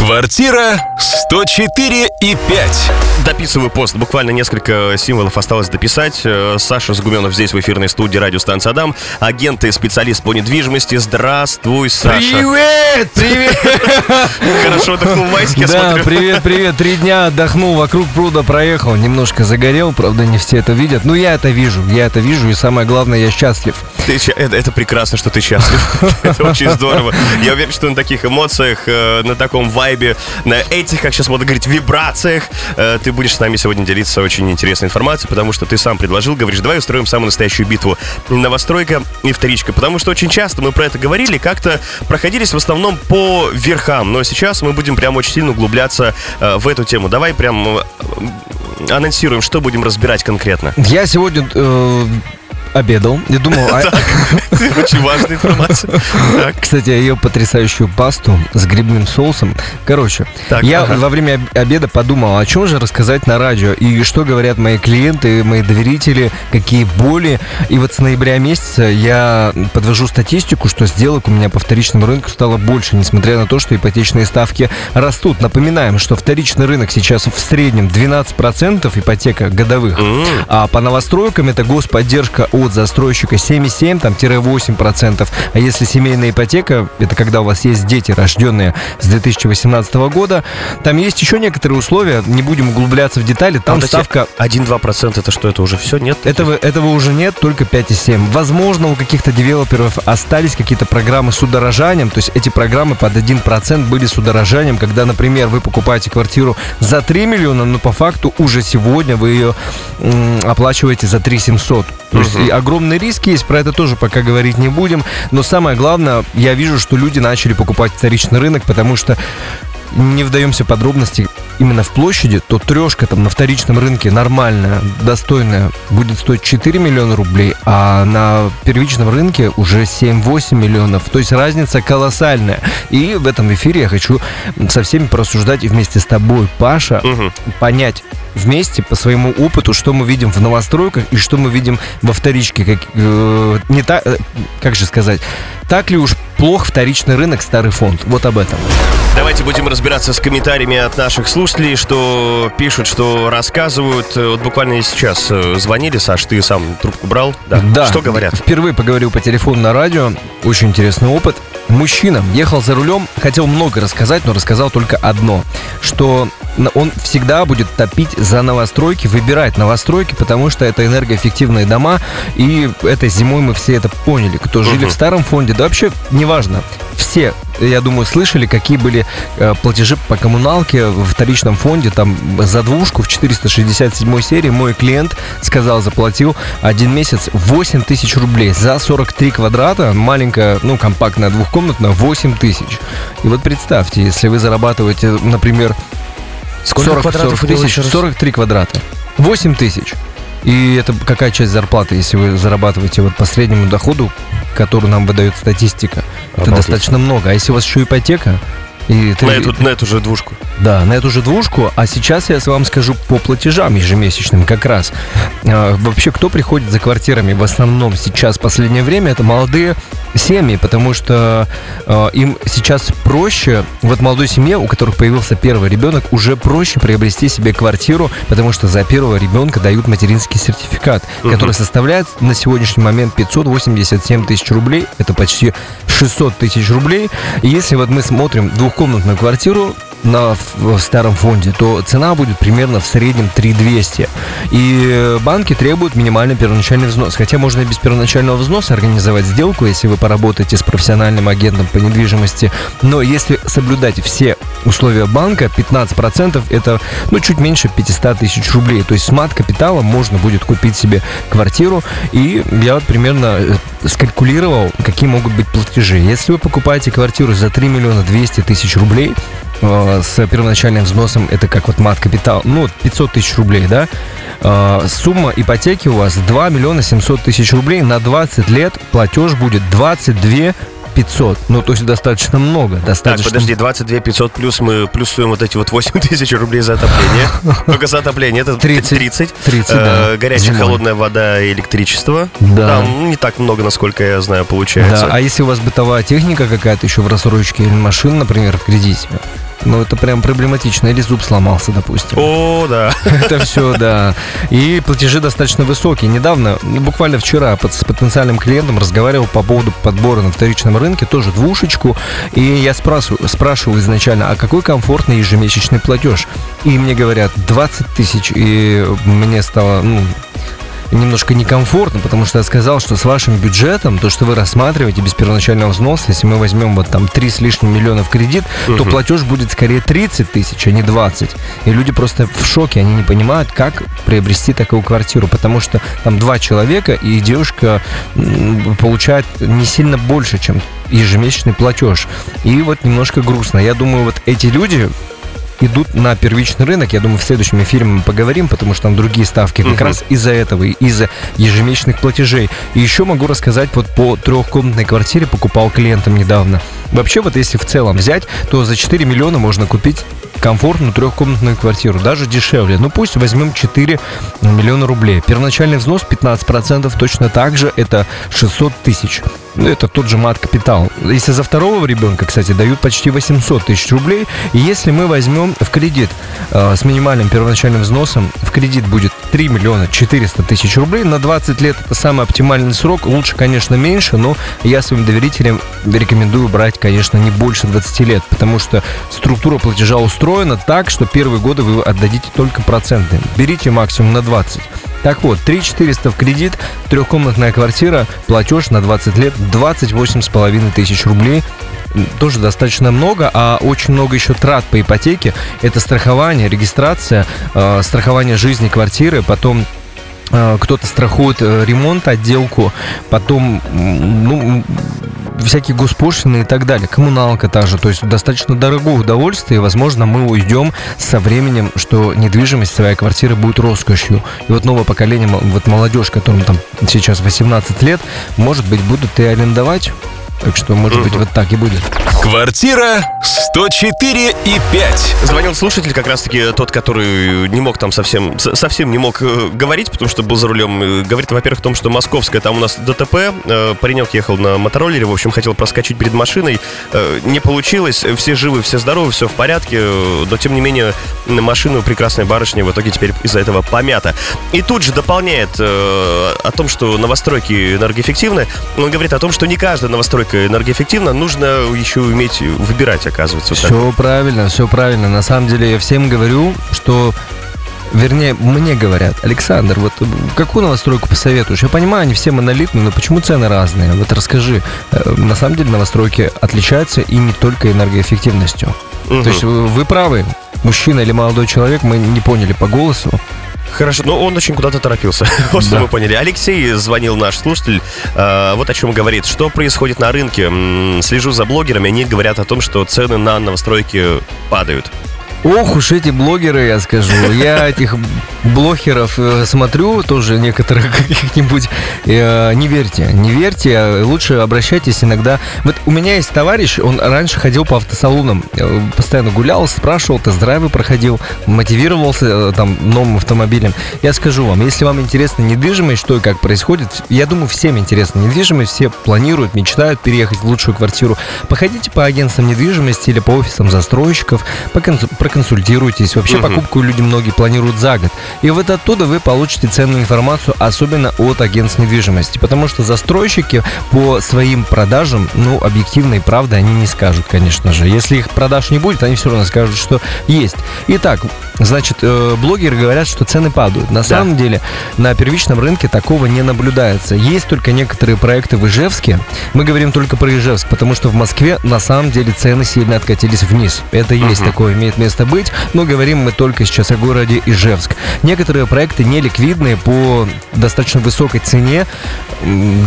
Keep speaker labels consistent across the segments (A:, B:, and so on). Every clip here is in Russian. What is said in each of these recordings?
A: Квартира 104 и 5.
B: Дописываю пост. Буквально несколько символов осталось дописать. Э, Саша Сгуменов здесь в эфирной студии радиостанции Адам. Агент и специалист по недвижимости. Здравствуй, Саша.
C: Привет! Привет!
B: Хорошо отдохнул в майске, я
C: Да,
B: смотрю.
C: привет, привет. Три дня отдохнул, вокруг пруда проехал, немножко загорел, правда, не все это видят. Но я это вижу, я это вижу, и самое главное, я счастлив.
B: Это прекрасно, что ты счастлив. Это очень здорово. Я уверен, что на таких эмоциях, э, на таком вайбе, на этих, как сейчас можно говорить, вибрациях, э, ты будешь с нами сегодня делиться очень интересной информацией, потому что ты сам предложил, говоришь, давай устроим самую настоящую битву. Новостройка и вторичка. Потому что очень часто мы про это говорили, как-то проходились в основном по верхам. Но сейчас мы будем прям очень сильно углубляться э, в эту тему. Давай прям э, анонсируем, что будем разбирать конкретно.
C: Я сегодня э, обедал и думал, а-
B: Очень важная информация.
C: Кстати, я ел потрясающую пасту с грибным соусом. Короче, я во время об- обеда подумал, о чем же рассказать на радио и что говорят мои клиенты, мои доверители, какие боли. И вот с ноября месяца я подвожу статистику, что сделок у меня по вторичному рынку стало больше, несмотря на то, что ипотечные ставки растут. Напоминаем, что вторичный рынок сейчас в среднем 12% ипотека годовых, а по новостройкам это господдержка от застройщика 7,7-8%. А если семейная ипотека, это когда у вас есть дети, рожденные с 2018 года, там есть еще некоторые условия, не будем углубляться в детали,
B: А
C: там
B: вот
C: ставка
B: 1-2% это что, это уже все? Нет?
C: этого, этого уже нет, только 5,7. Возможно, у каких-то девелоперов остались какие-то программы с удорожанием, то есть эти программы под 1% были с удорожанием, когда, например, вы покупаете квартиру за 3 миллиона, но по факту уже сегодня вы ее оплачиваете за 3 700. То есть и огромные риски есть, про это тоже пока говорить не будем, но самое главное, я вижу, что люди начали покупать вторичный рынок, потому что не вдаемся в подробности именно в площади, то трешка там на вторичном рынке нормальная, достойная, будет стоить 4 миллиона рублей, а на первичном рынке уже 7-8 миллионов. То есть разница колоссальная. И в этом эфире я хочу со всеми порассуждать и вместе с тобой, Паша,
B: Мгм.
C: понять вместе по своему опыту, что мы видим в новостройках и что мы видим во вторичке. Как, э, не так, э, как же сказать, так ли уж плох вторичный рынок, старый фонд? Вот об этом.
B: Давайте будем разбираться с комментариями от наших слушателей, что пишут, что рассказывают. Э, Вот буквально сейчас э, звонили, Саш, ты сам трубку брал? Что говорят?
C: Впервые поговорил по телефону на радио. Очень интересный опыт. Мужчина ехал за рулем, хотел много рассказать, но рассказал только одно, что он всегда будет топить за новостройки, выбирать новостройки, потому что это энергоэффективные дома, и этой зимой мы все это поняли. Кто жили в старом фонде, да вообще неважно. Все, я думаю, слышали, какие были э, платежи по коммуналке в вторичном фонде, там за двушку в 467 серии мой клиент сказал, заплатил один месяц 8 тысяч рублей за 43 квадрата, маленькая, ну, компактная двухкомнатная, 8 тысяч. И вот представьте, если вы зарабатываете, например,
B: Сколько
C: 40,
B: квадратов
C: 40
B: было
C: тысяч,
B: еще раз?
C: 43 квадрата. 8 тысяч. И это какая часть зарплаты, если вы зарабатываете вот по среднему доходу, который нам выдает статистика? Это
B: Обалдеть.
C: достаточно много. А если у вас еще ипотека, и ты-
B: На эту, на эту же двушку.
C: да, на эту же двушку. А сейчас я вам скажу по платежам ежемесячным как раз. А, Вообще, кто приходит за квартирами в основном сейчас, в последнее время, это молодые семьи, потому что а, им сейчас проще, вот молодой семье, у которых появился первый ребенок, уже проще приобрести себе квартиру, потому что за первого ребенка дают материнский сертификат,
B: Мгм.
C: который составляет на сегодняшний момент 587 тысяч рублей, это почти 600 тысяч рублей. И если вот мы смотрим двухкомнатную квартиру на, старом фонде, то цена будет примерно в среднем 3200. И э, банки требуют минимальный первоначальный взнос. Хотя можно и без первоначального взноса организовать сделку, если вы поработаете с профессиональным агентом по недвижимости. Но если соблюдать все условия банка, 15% это ну, чуть меньше 500 тысяч рублей. То есть с мат-капиталом можно будет купить себе квартиру. И я вот примерно э, скалькулировал, какие могут быть платежи. Если вы покупаете квартиру за 3 миллиона 200 тысяч рублей, э, с первоначальным взносом, это как вот мат-капитал, ну, вот 500 тысяч рублей, да, Э, сумма ипотеки у вас 2 миллиона 700 тысяч рублей, на 20 лет платеж будет 22 500. Ну, то есть достаточно много.
B: Так,
C: Достаточно...
B: подожди, 22 500 плюс мы плюсуем вот эти вот 8 тысяч рублей за отопление. Только за отопление это
C: 30.
B: 30.
C: 30,
B: Э,
C: да.
B: Горячая, холодная вода и электричество.
C: Да.
B: Там не так много, насколько я знаю, получается.
C: Да, а если у вас бытовая техника какая-то еще в рассрочке или машина, например, в кредите, ну это прям проблематично. Или зуб сломался, допустим.
B: О, да.
C: Это все, да. И платежи достаточно высокие. Недавно, ну, буквально вчера, с потенциальным клиентом разговаривал по поводу подбора на вторичном рынке, тоже двушечку. И я спрашиваю, спрашиваю изначально, а какой комфортный ежемесячный платеж? И мне говорят, 20 тысяч. И мне стало, ну, немножко некомфортно, потому что я сказал, что с вашим бюджетом, то, что вы рассматриваете без первоначального взноса, если мы возьмем вот там 3 с лишним миллиона в кредит, то платеж будет скорее 30 тысяч, а не 20. И люди просто в шоке, они не понимают, как приобрести такую квартиру, потому что там два человека, и девушка получает не сильно больше, чем ежемесячный платеж. И вот немножко грустно. Я думаю, вот эти люди, идут на первичный рынок. Я думаю, в следующем эфире мы поговорим, потому что там другие ставки как
B: Мгм.
C: раз из-за этого, из-за ежемесячных платежей. И еще могу рассказать, вот по трехкомнатной квартире покупал клиентам недавно. Вообще, вот если в целом взять, то за 4 миллиона можно купить комфортную трехкомнатную квартиру, даже дешевле. Ну пусть возьмем 4 миллиона рублей. Первоначальный взнос 15%, точно так же это 600 тысяч. Ну, это тот же мат-капитал. Если за второго ребенка, кстати, дают почти 800 тысяч рублей. И если мы возьмем в кредит э, с минимальным первоначальным взносом, в кредит будет 3 миллиона 400 тысяч рублей. На 20 лет это самый оптимальный срок. Лучше, конечно, меньше, но я своим доверителям рекомендую брать, конечно, не больше 20 лет, потому что структура платежа устроена так, что первые годы вы отдадите только проценты. Берите максимум на 20. Так вот, 3 400 в кредит, трехкомнатная квартира, платеж на 20 лет 28,5 тысяч рублей. Тоже достаточно много, а очень много еще трат по ипотеке. Это страхование, регистрация, э, страхование жизни квартиры, потом э, кто-то страхует э, ремонт, отделку, потом ну, всякие госпошлины и так далее. Коммуналка та же. То есть достаточно дорогое удовольствие. И, возможно, мы уйдем со временем, что недвижимость, своя квартира будет роскошью. И вот новое поколение, вот молодежь, которым там сейчас 18 лет, может быть, будут и арендовать. Так что, может быть, вот так и будет.
A: Квартира 104 и 5.
B: Звонил слушатель, как раз-таки тот, который не мог там совсем, совсем не мог э, говорить, потому что был за рулем. Э, Говорит, во-первых, о том, что московская, там у нас ДТП, э, паренек ехал на мотороллере, в общем, хотел проскочить перед машиной, Э, не получилось, все живы, все здоровы, все в порядке, э, но тем не менее на машину прекрасной барышни в итоге теперь из-за этого помята. И тут же дополняет э, о том, что новостройки энергоэффективны, он говорит о том, что не каждая новостройка энергоэффективна, нужно еще уметь выбирать, оказывается. вот так.
C: Все правильно, все правильно. На самом деле я всем говорю, что Вернее, мне говорят, Александр, вот э, какую новостройку посоветуешь? Я понимаю, они все монолитные, но почему цены разные? Вот расскажи. Э, На самом деле новостройки отличаются и не только энергоэффективностью.
B: Мгм.
C: То есть вы правы, мужчина или молодой человек, мы не поняли по голосу.
B: Хорошо, но он очень куда-то торопился. Вот что мы поняли. Алексей звонил наш слушатель. э, вот о чем говорит. Что происходит на рынке? Слежу за блогерами. Они говорят о том, что цены на новостройки падают.
C: Ох уж эти блогеры, я скажу. Я этих блогеров э, смотрю, тоже некоторых каких-нибудь. Э, Не верьте, не верьте. а Лучше обращайтесь иногда. Вот у меня есть товарищ, он раньше ходил по автосалонам, э, постоянно гулял, спрашивал, тест-драйвы проходил, мотивировался там новым автомобилем. Я скажу вам, если вам интересна недвижимость, что и как происходит, я думаю, всем интересна недвижимость, все планируют, мечтают переехать в лучшую квартиру. Походите по агентствам недвижимости или по офисам застройщиков, поконсу- проконсультируйтесь. Вообще
B: Мгм.
C: покупку люди многие планируют за год. И вот оттуда вы получите ценную информацию, особенно от агентств недвижимости. Потому что застройщики по своим продажам, ну, объективно и правда, они не скажут, конечно же. Если их продаж не будет, они все равно скажут, что есть. Итак, значит, э, блогеры говорят, что цены падают. На самом деле, на первичном рынке такого не наблюдается. Есть только некоторые проекты в Ижевске. Мы говорим только про Ижевск, потому что в Москве на самом деле цены сильно откатились вниз. Это есть
B: Мгм.
C: такое, имеет место быть, но говорим мы только сейчас о городе Ижевск. Некоторые проекты неликвидные по достаточно высокой цене,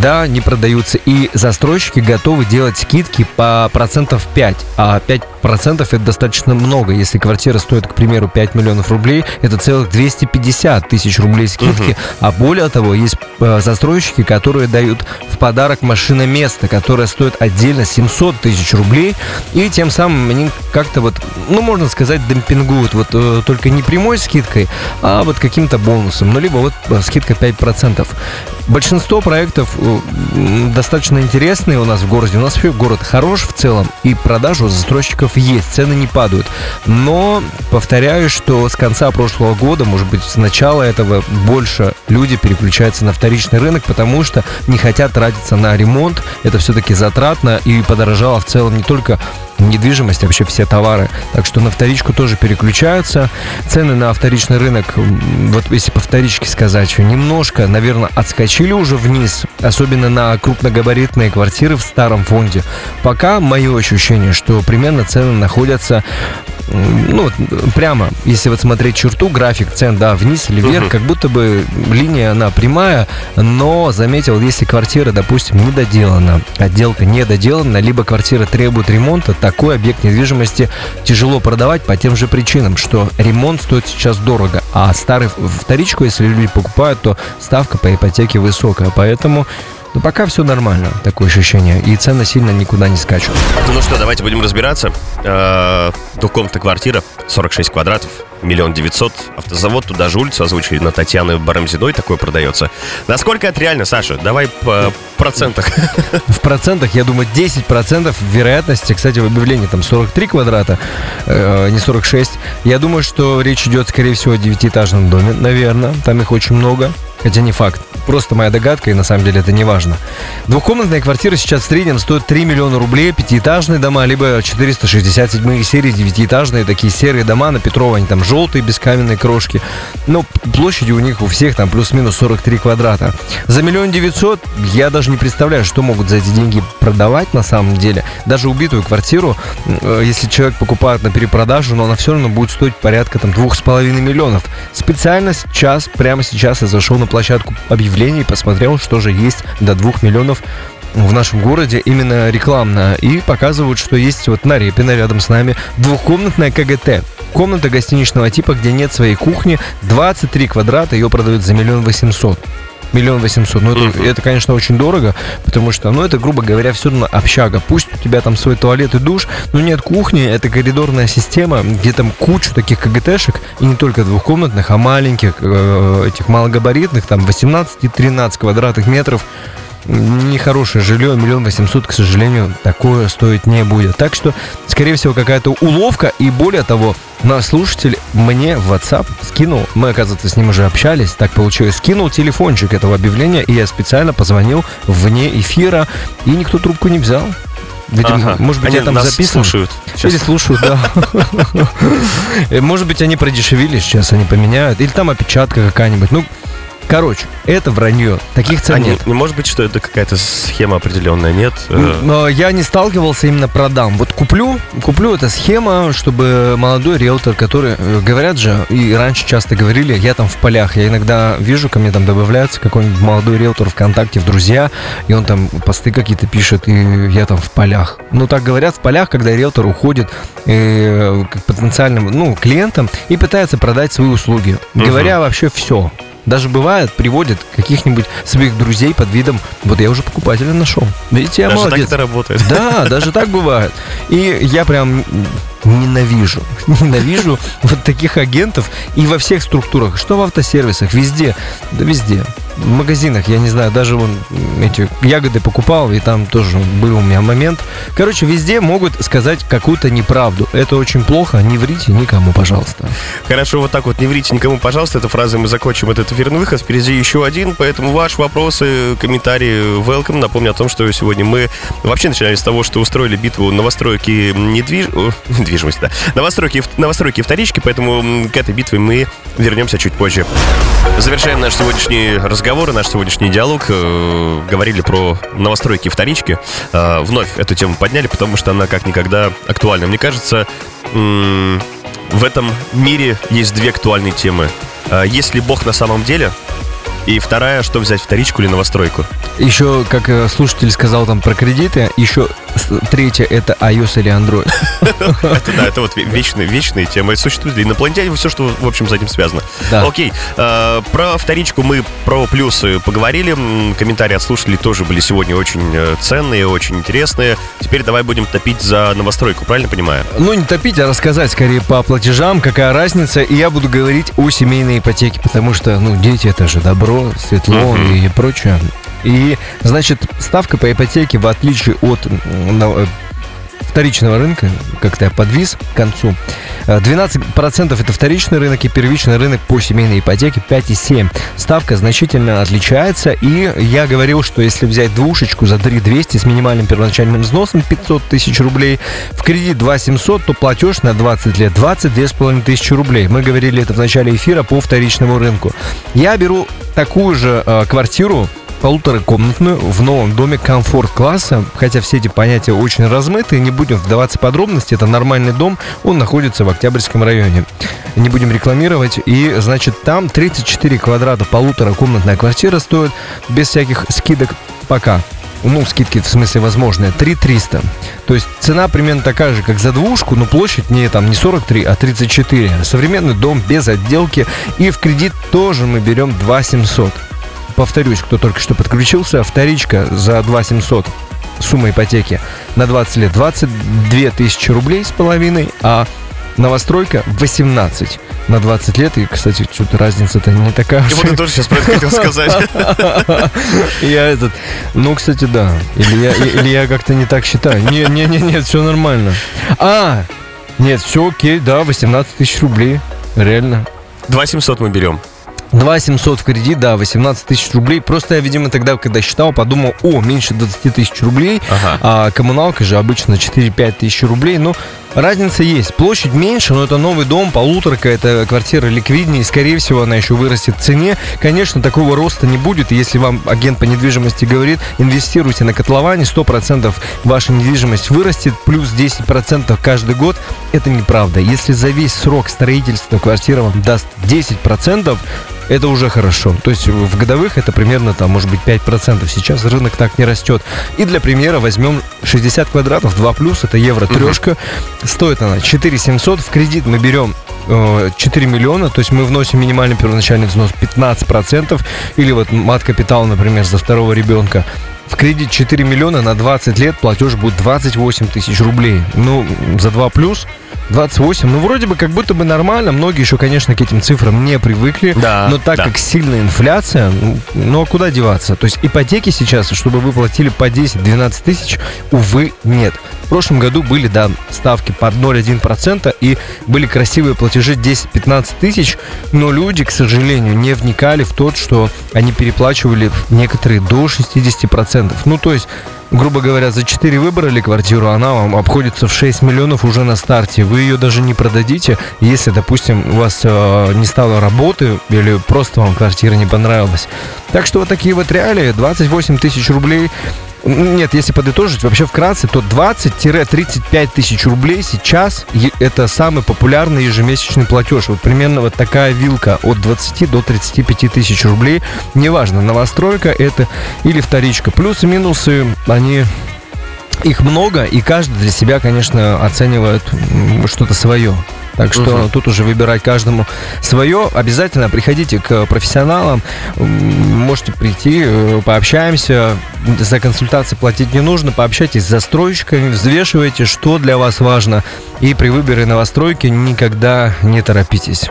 C: да, не продаются, и застройщики готовы делать скидки по процентов 5, а 5 процентов это достаточно много. Если квартира стоит, к примеру, 5 миллионов рублей, это целых 250 тысяч рублей скидки.
B: Мгм.
C: А более того, есть э, застройщики, которые дают в подарок машиноместо, которое стоит отдельно 700 тысяч рублей. И тем самым они как-то вот, ну, можно сказать, бывает демпингуют вот э, только не прямой скидкой, а вот каким-то бонусом. Ну, либо вот э, скидка 5%. Большинство проектов э, достаточно интересные у нас в городе. У нас вообще город хорош в целом, и продажу застройщиков есть, цены не падают. Но повторяю, что с конца прошлого года, может быть, с начала этого больше люди переключаются на вторичный рынок, потому что не хотят тратиться на ремонт. Это все-таки затратно и подорожало в целом не только недвижимость, вообще все товары. Так что на вторичку тоже переключаются. Цены на вторичный рынок, вот если по вторичке сказать, немножко, наверное, отскочили уже вниз, особенно на крупногабаритные квартиры в старом фонде. Пока мое ощущение, что примерно цены находятся ну, прямо, если вот смотреть черту, график цен, да, вниз или вверх, uh-huh. как будто бы линия, она прямая, но заметил, если квартира, допустим, не доделана, отделка не доделана, либо квартира требует ремонта, такой объект недвижимости тяжело продавать по тем же причинам, что ремонт стоит сейчас дорого, а старый вторичку, если люди покупают, то ставка по ипотеке высокая, поэтому но пока все нормально, такое ощущение. И цены сильно никуда не скачут.
B: Ну что, давайте будем разбираться. Э, двухкомнатная квартира, 46 квадратов, миллион девятьсот. Автозавод, туда же улицу озвучили на Татьяны Барамзиной, такое продается. Насколько это реально, Саша? Давай по процентах.
C: В процентах, я думаю, 10% вероятности, кстати, в объявлении там 43 квадрата, э, не 46. Я думаю, что речь идет, скорее всего, о девятиэтажном доме, наверное. Там их очень много. Хотя не факт. Просто моя догадка, и на самом деле это не важно. Двухкомнатная квартира сейчас в среднем стоит 3 миллиона рублей, пятиэтажные дома, либо 467 серии, девятиэтажные, такие серые дома на Петрова, они там желтые, без каменной крошки. Но площади у них у всех там плюс-минус 43 квадрата. За миллион девятьсот я даже не представляю, что могут за эти деньги продавать на самом деле. Даже убитую квартиру, э, если человек покупает на перепродажу, но она все равно будет стоить порядка там двух с половиной миллионов. Специально сейчас, прямо сейчас я зашел на площадку объявлений, посмотрел, что же есть до 2 миллионов в нашем городе именно рекламно и показывают, что есть вот на Репино рядом с нами двухкомнатная КГТ. Комната гостиничного типа, где нет своей кухни, 23 квадрата, ее продают за миллион восемьсот миллион восемьсот. Ну, это, uh-huh. это, конечно, очень дорого, потому что, ну, это, грубо говоря, все равно общага. Пусть у тебя там свой туалет и душ, но нет кухни, это коридорная система, где там кучу таких КГТшек, и не только двухкомнатных, а маленьких, э, этих малогабаритных, там 18 и 13 квадратных метров нехорошее жилье, миллион восемьсот, к сожалению, такое стоить не будет. Так что, скорее всего, какая-то уловка, и более того, наш слушатель мне в WhatsApp скинул, мы, оказывается, с ним уже общались, так получилось, скинул телефончик этого объявления, и я специально позвонил вне эфира, и никто трубку не взял. Видимо, ага. может быть, они я там нас записан.
B: слушают.
C: Сейчас. Или слушают, да. Может быть, они продешевили, сейчас они поменяют. Или там опечатка какая-нибудь. Ну, Короче, это вранье. Таких цен а нет.
B: Не, может быть, что это какая-то схема определенная, нет? Э,
C: но я не сталкивался именно продам. Вот куплю, куплю эта схема, чтобы молодой риэлтор, который, э, говорят же, и раньше часто говорили, я там в полях, я иногда вижу, ко мне там добавляется какой-нибудь молодой риэлтор ВКонтакте в друзья, и он там посты какие-то пишет, и я там в полях. Ну, так говорят, в полях, когда риэлтор уходит э, к потенциальным, ну, клиентам и пытается продать свои услуги, угу. говоря вообще все. Даже бывает, приводят каких-нибудь своих друзей под видом, вот я уже покупателя нашел. Видите, я
B: даже
C: молодец.
B: так это работает.
C: Да, даже так бывает. И я прям ненавижу. Ненавижу вот таких агентов и во всех структурах. Что в автосервисах, везде. Да везде в магазинах, я не знаю, даже вон эти ягоды покупал, и там тоже был у меня момент. Короче, везде могут сказать какую-то неправду. Это очень плохо, не врите никому, пожалуйста.
B: Хорошо, вот так вот, не врите никому, пожалуйста, этой фразой мы закончим этот эфирный выход. Впереди еще один, поэтому ваши вопросы, комментарии, welcome. Напомню о том, что сегодня мы вообще начинали с того, что устроили битву новостройки недвиж... недвижимости, да, новостройки, новостройки вторички, поэтому к этой битве мы вернемся чуть позже. Завершаем наш сегодняшний разговор наш сегодняшний диалог э, говорили про новостройки вторички. Э, вновь эту тему подняли, потому что она как никогда актуальна. Мне кажется, в этом мире есть две актуальные темы. Э, есть ли Бог на самом деле? И вторая, что взять, вторичку или новостройку?
C: Еще, как э, слушатель сказал там про кредиты, еще третье это iOS или Android.
B: Это, да, это вот ве- вечные, вечные темы. Существуют инопланетяне, все, что, в общем, с этим связано.
C: Да.
B: Окей, э, про вторичку мы про плюсы поговорили. Комментарии от слушателей тоже были сегодня очень э, ценные, очень интересные. Теперь давай будем топить за новостройку, правильно понимаю?
C: Ну, не топить, а рассказать скорее по платежам, какая разница. И я буду говорить о семейной ипотеке, потому что, ну, дети это же добро, светло и прочее. И, значит, ставка по ипотеке, в отличие от э, вторичного рынка, как-то я подвис к концу, э, 12% это вторичный рынок и первичный рынок по семейной ипотеке 5,7. Ставка значительно отличается, и я говорил, что если взять двушечку за 3200 с минимальным первоначальным взносом 500 тысяч рублей, в кредит 2700, то платеж на 20 лет 22,5 тысячи рублей. Мы говорили это в начале эфира по вторичному рынку. Я беру такую же э, квартиру, полуторакомнатную в новом доме комфорт-класса, хотя все эти понятия очень размыты, не будем вдаваться в подробности, это нормальный дом, он находится в Октябрьском районе. Не будем рекламировать, и, значит, там 34 квадрата полуторакомнатная квартира стоит без всяких скидок пока. Ну, скидки в смысле возможные, 3300. То есть цена примерно такая же, как за двушку, но площадь не, там, не 43, а 34. Современный дом без отделки. И в кредит тоже мы берем 2700 повторюсь, кто только что подключился, вторичка за 2 700 сумма ипотеки на 20 лет 22 тысячи рублей с половиной, а новостройка 18 на 20 лет. И, кстати, что-то разница-то не такая уж.
B: вот я тоже сейчас про это хотел сказать.
C: Я этот... Ну, кстати, да. Или я, или я как-то не так считаю. Не, не, не, нет, все нормально. А, нет, все окей, да, 18 тысяч рублей. Реально.
B: 2700 мы берем.
C: 2 700 в кредит, да, 18 тысяч рублей. Просто я, видимо, тогда, когда считал, подумал, о, меньше 20 тысяч рублей,
B: Ага.
C: а коммуналка же обычно 4-5 тысяч рублей. Ну, разница есть. Площадь меньше, но это новый дом, полуторка, это квартира ликвиднее, скорее всего, она еще вырастет в цене. Конечно, такого роста не будет, если вам агент по недвижимости говорит, инвестируйте на котловане, 100% ваша недвижимость вырастет, плюс 10% каждый год, это неправда. Если за весь срок строительства квартира вам даст 10%, это уже хорошо. То есть в годовых это примерно там может быть 5%. Сейчас рынок так не растет. И для примера возьмем 60 квадратов, 2 плюс, это евро трешка. Стоит она 4 700. В кредит мы берем э, 4 миллиона, то есть мы вносим минимальный первоначальный взнос 15%, или вот мат-капитал, например, за второго ребенка. В кредит 4 миллиона на 20 лет платеж будет 28 тысяч рублей. Ну, за 2 плюс 28. Ну, вроде бы как будто бы нормально. Многие еще, конечно, к этим цифрам не привыкли.
B: Да,
C: Но так
B: да.
C: как сильная инфляция, ну, ну а куда деваться? То есть ипотеки сейчас, чтобы вы платили по 10-12 тысяч, увы, нет. В прошлом году были, да, ставки под 0,1% и были красивые платежи 10-15 тысяч, но люди, к сожалению, не вникали в то, что они переплачивали некоторые до 60%. Ну, то есть грубо говоря, за 4 выбрали квартиру, она вам обходится в 6 миллионов уже на старте. Вы ее даже не продадите, если, допустим, у вас э, не стало работы или просто вам квартира не понравилась. Так что вот такие вот реалии. 28 тысяч рублей. Нет, если подытожить, вообще вкратце, то 20-35 тысяч рублей сейчас это самый популярный ежемесячный платеж. Вот примерно вот такая вилка от 20 до 35 тысяч рублей. Неважно, новостройка это или вторичка. Плюсы, минусы, они их много, и каждый для себя, конечно, оценивает что-то свое. Так что
B: Мгм.
C: тут уже выбирать каждому свое. Обязательно приходите к профессионалам. Можете прийти, э, пообщаемся. За консультации платить не нужно. Пообщайтесь с застройщиками, взвешивайте, что для вас важно. И при выборе новостройки никогда не торопитесь.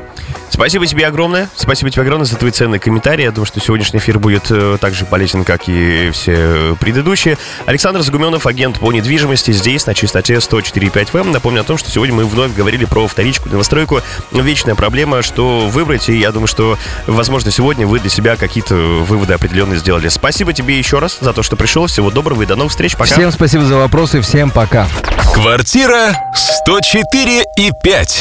B: Спасибо тебе огромное. Спасибо тебе огромное за твои ценные комментарии. Я думаю, что сегодняшний эфир будет э, так же полезен, как и все э, предыдущие. Александр Загуменов, агент по недвижимости, здесь на частоте 104.5 FM. Напомню о том, что сегодня мы вновь говорили про вторичку, новостройку. Вечная проблема, что выбрать. И я думаю, что, возможно, сегодня вы для себя какие-то выводы определенные сделали. Спасибо тебе еще раз за то, что пришел. Всего доброго и до новых встреч. Пока.
C: Всем спасибо за вопросы, всем пока.
A: Квартира 104 и 5.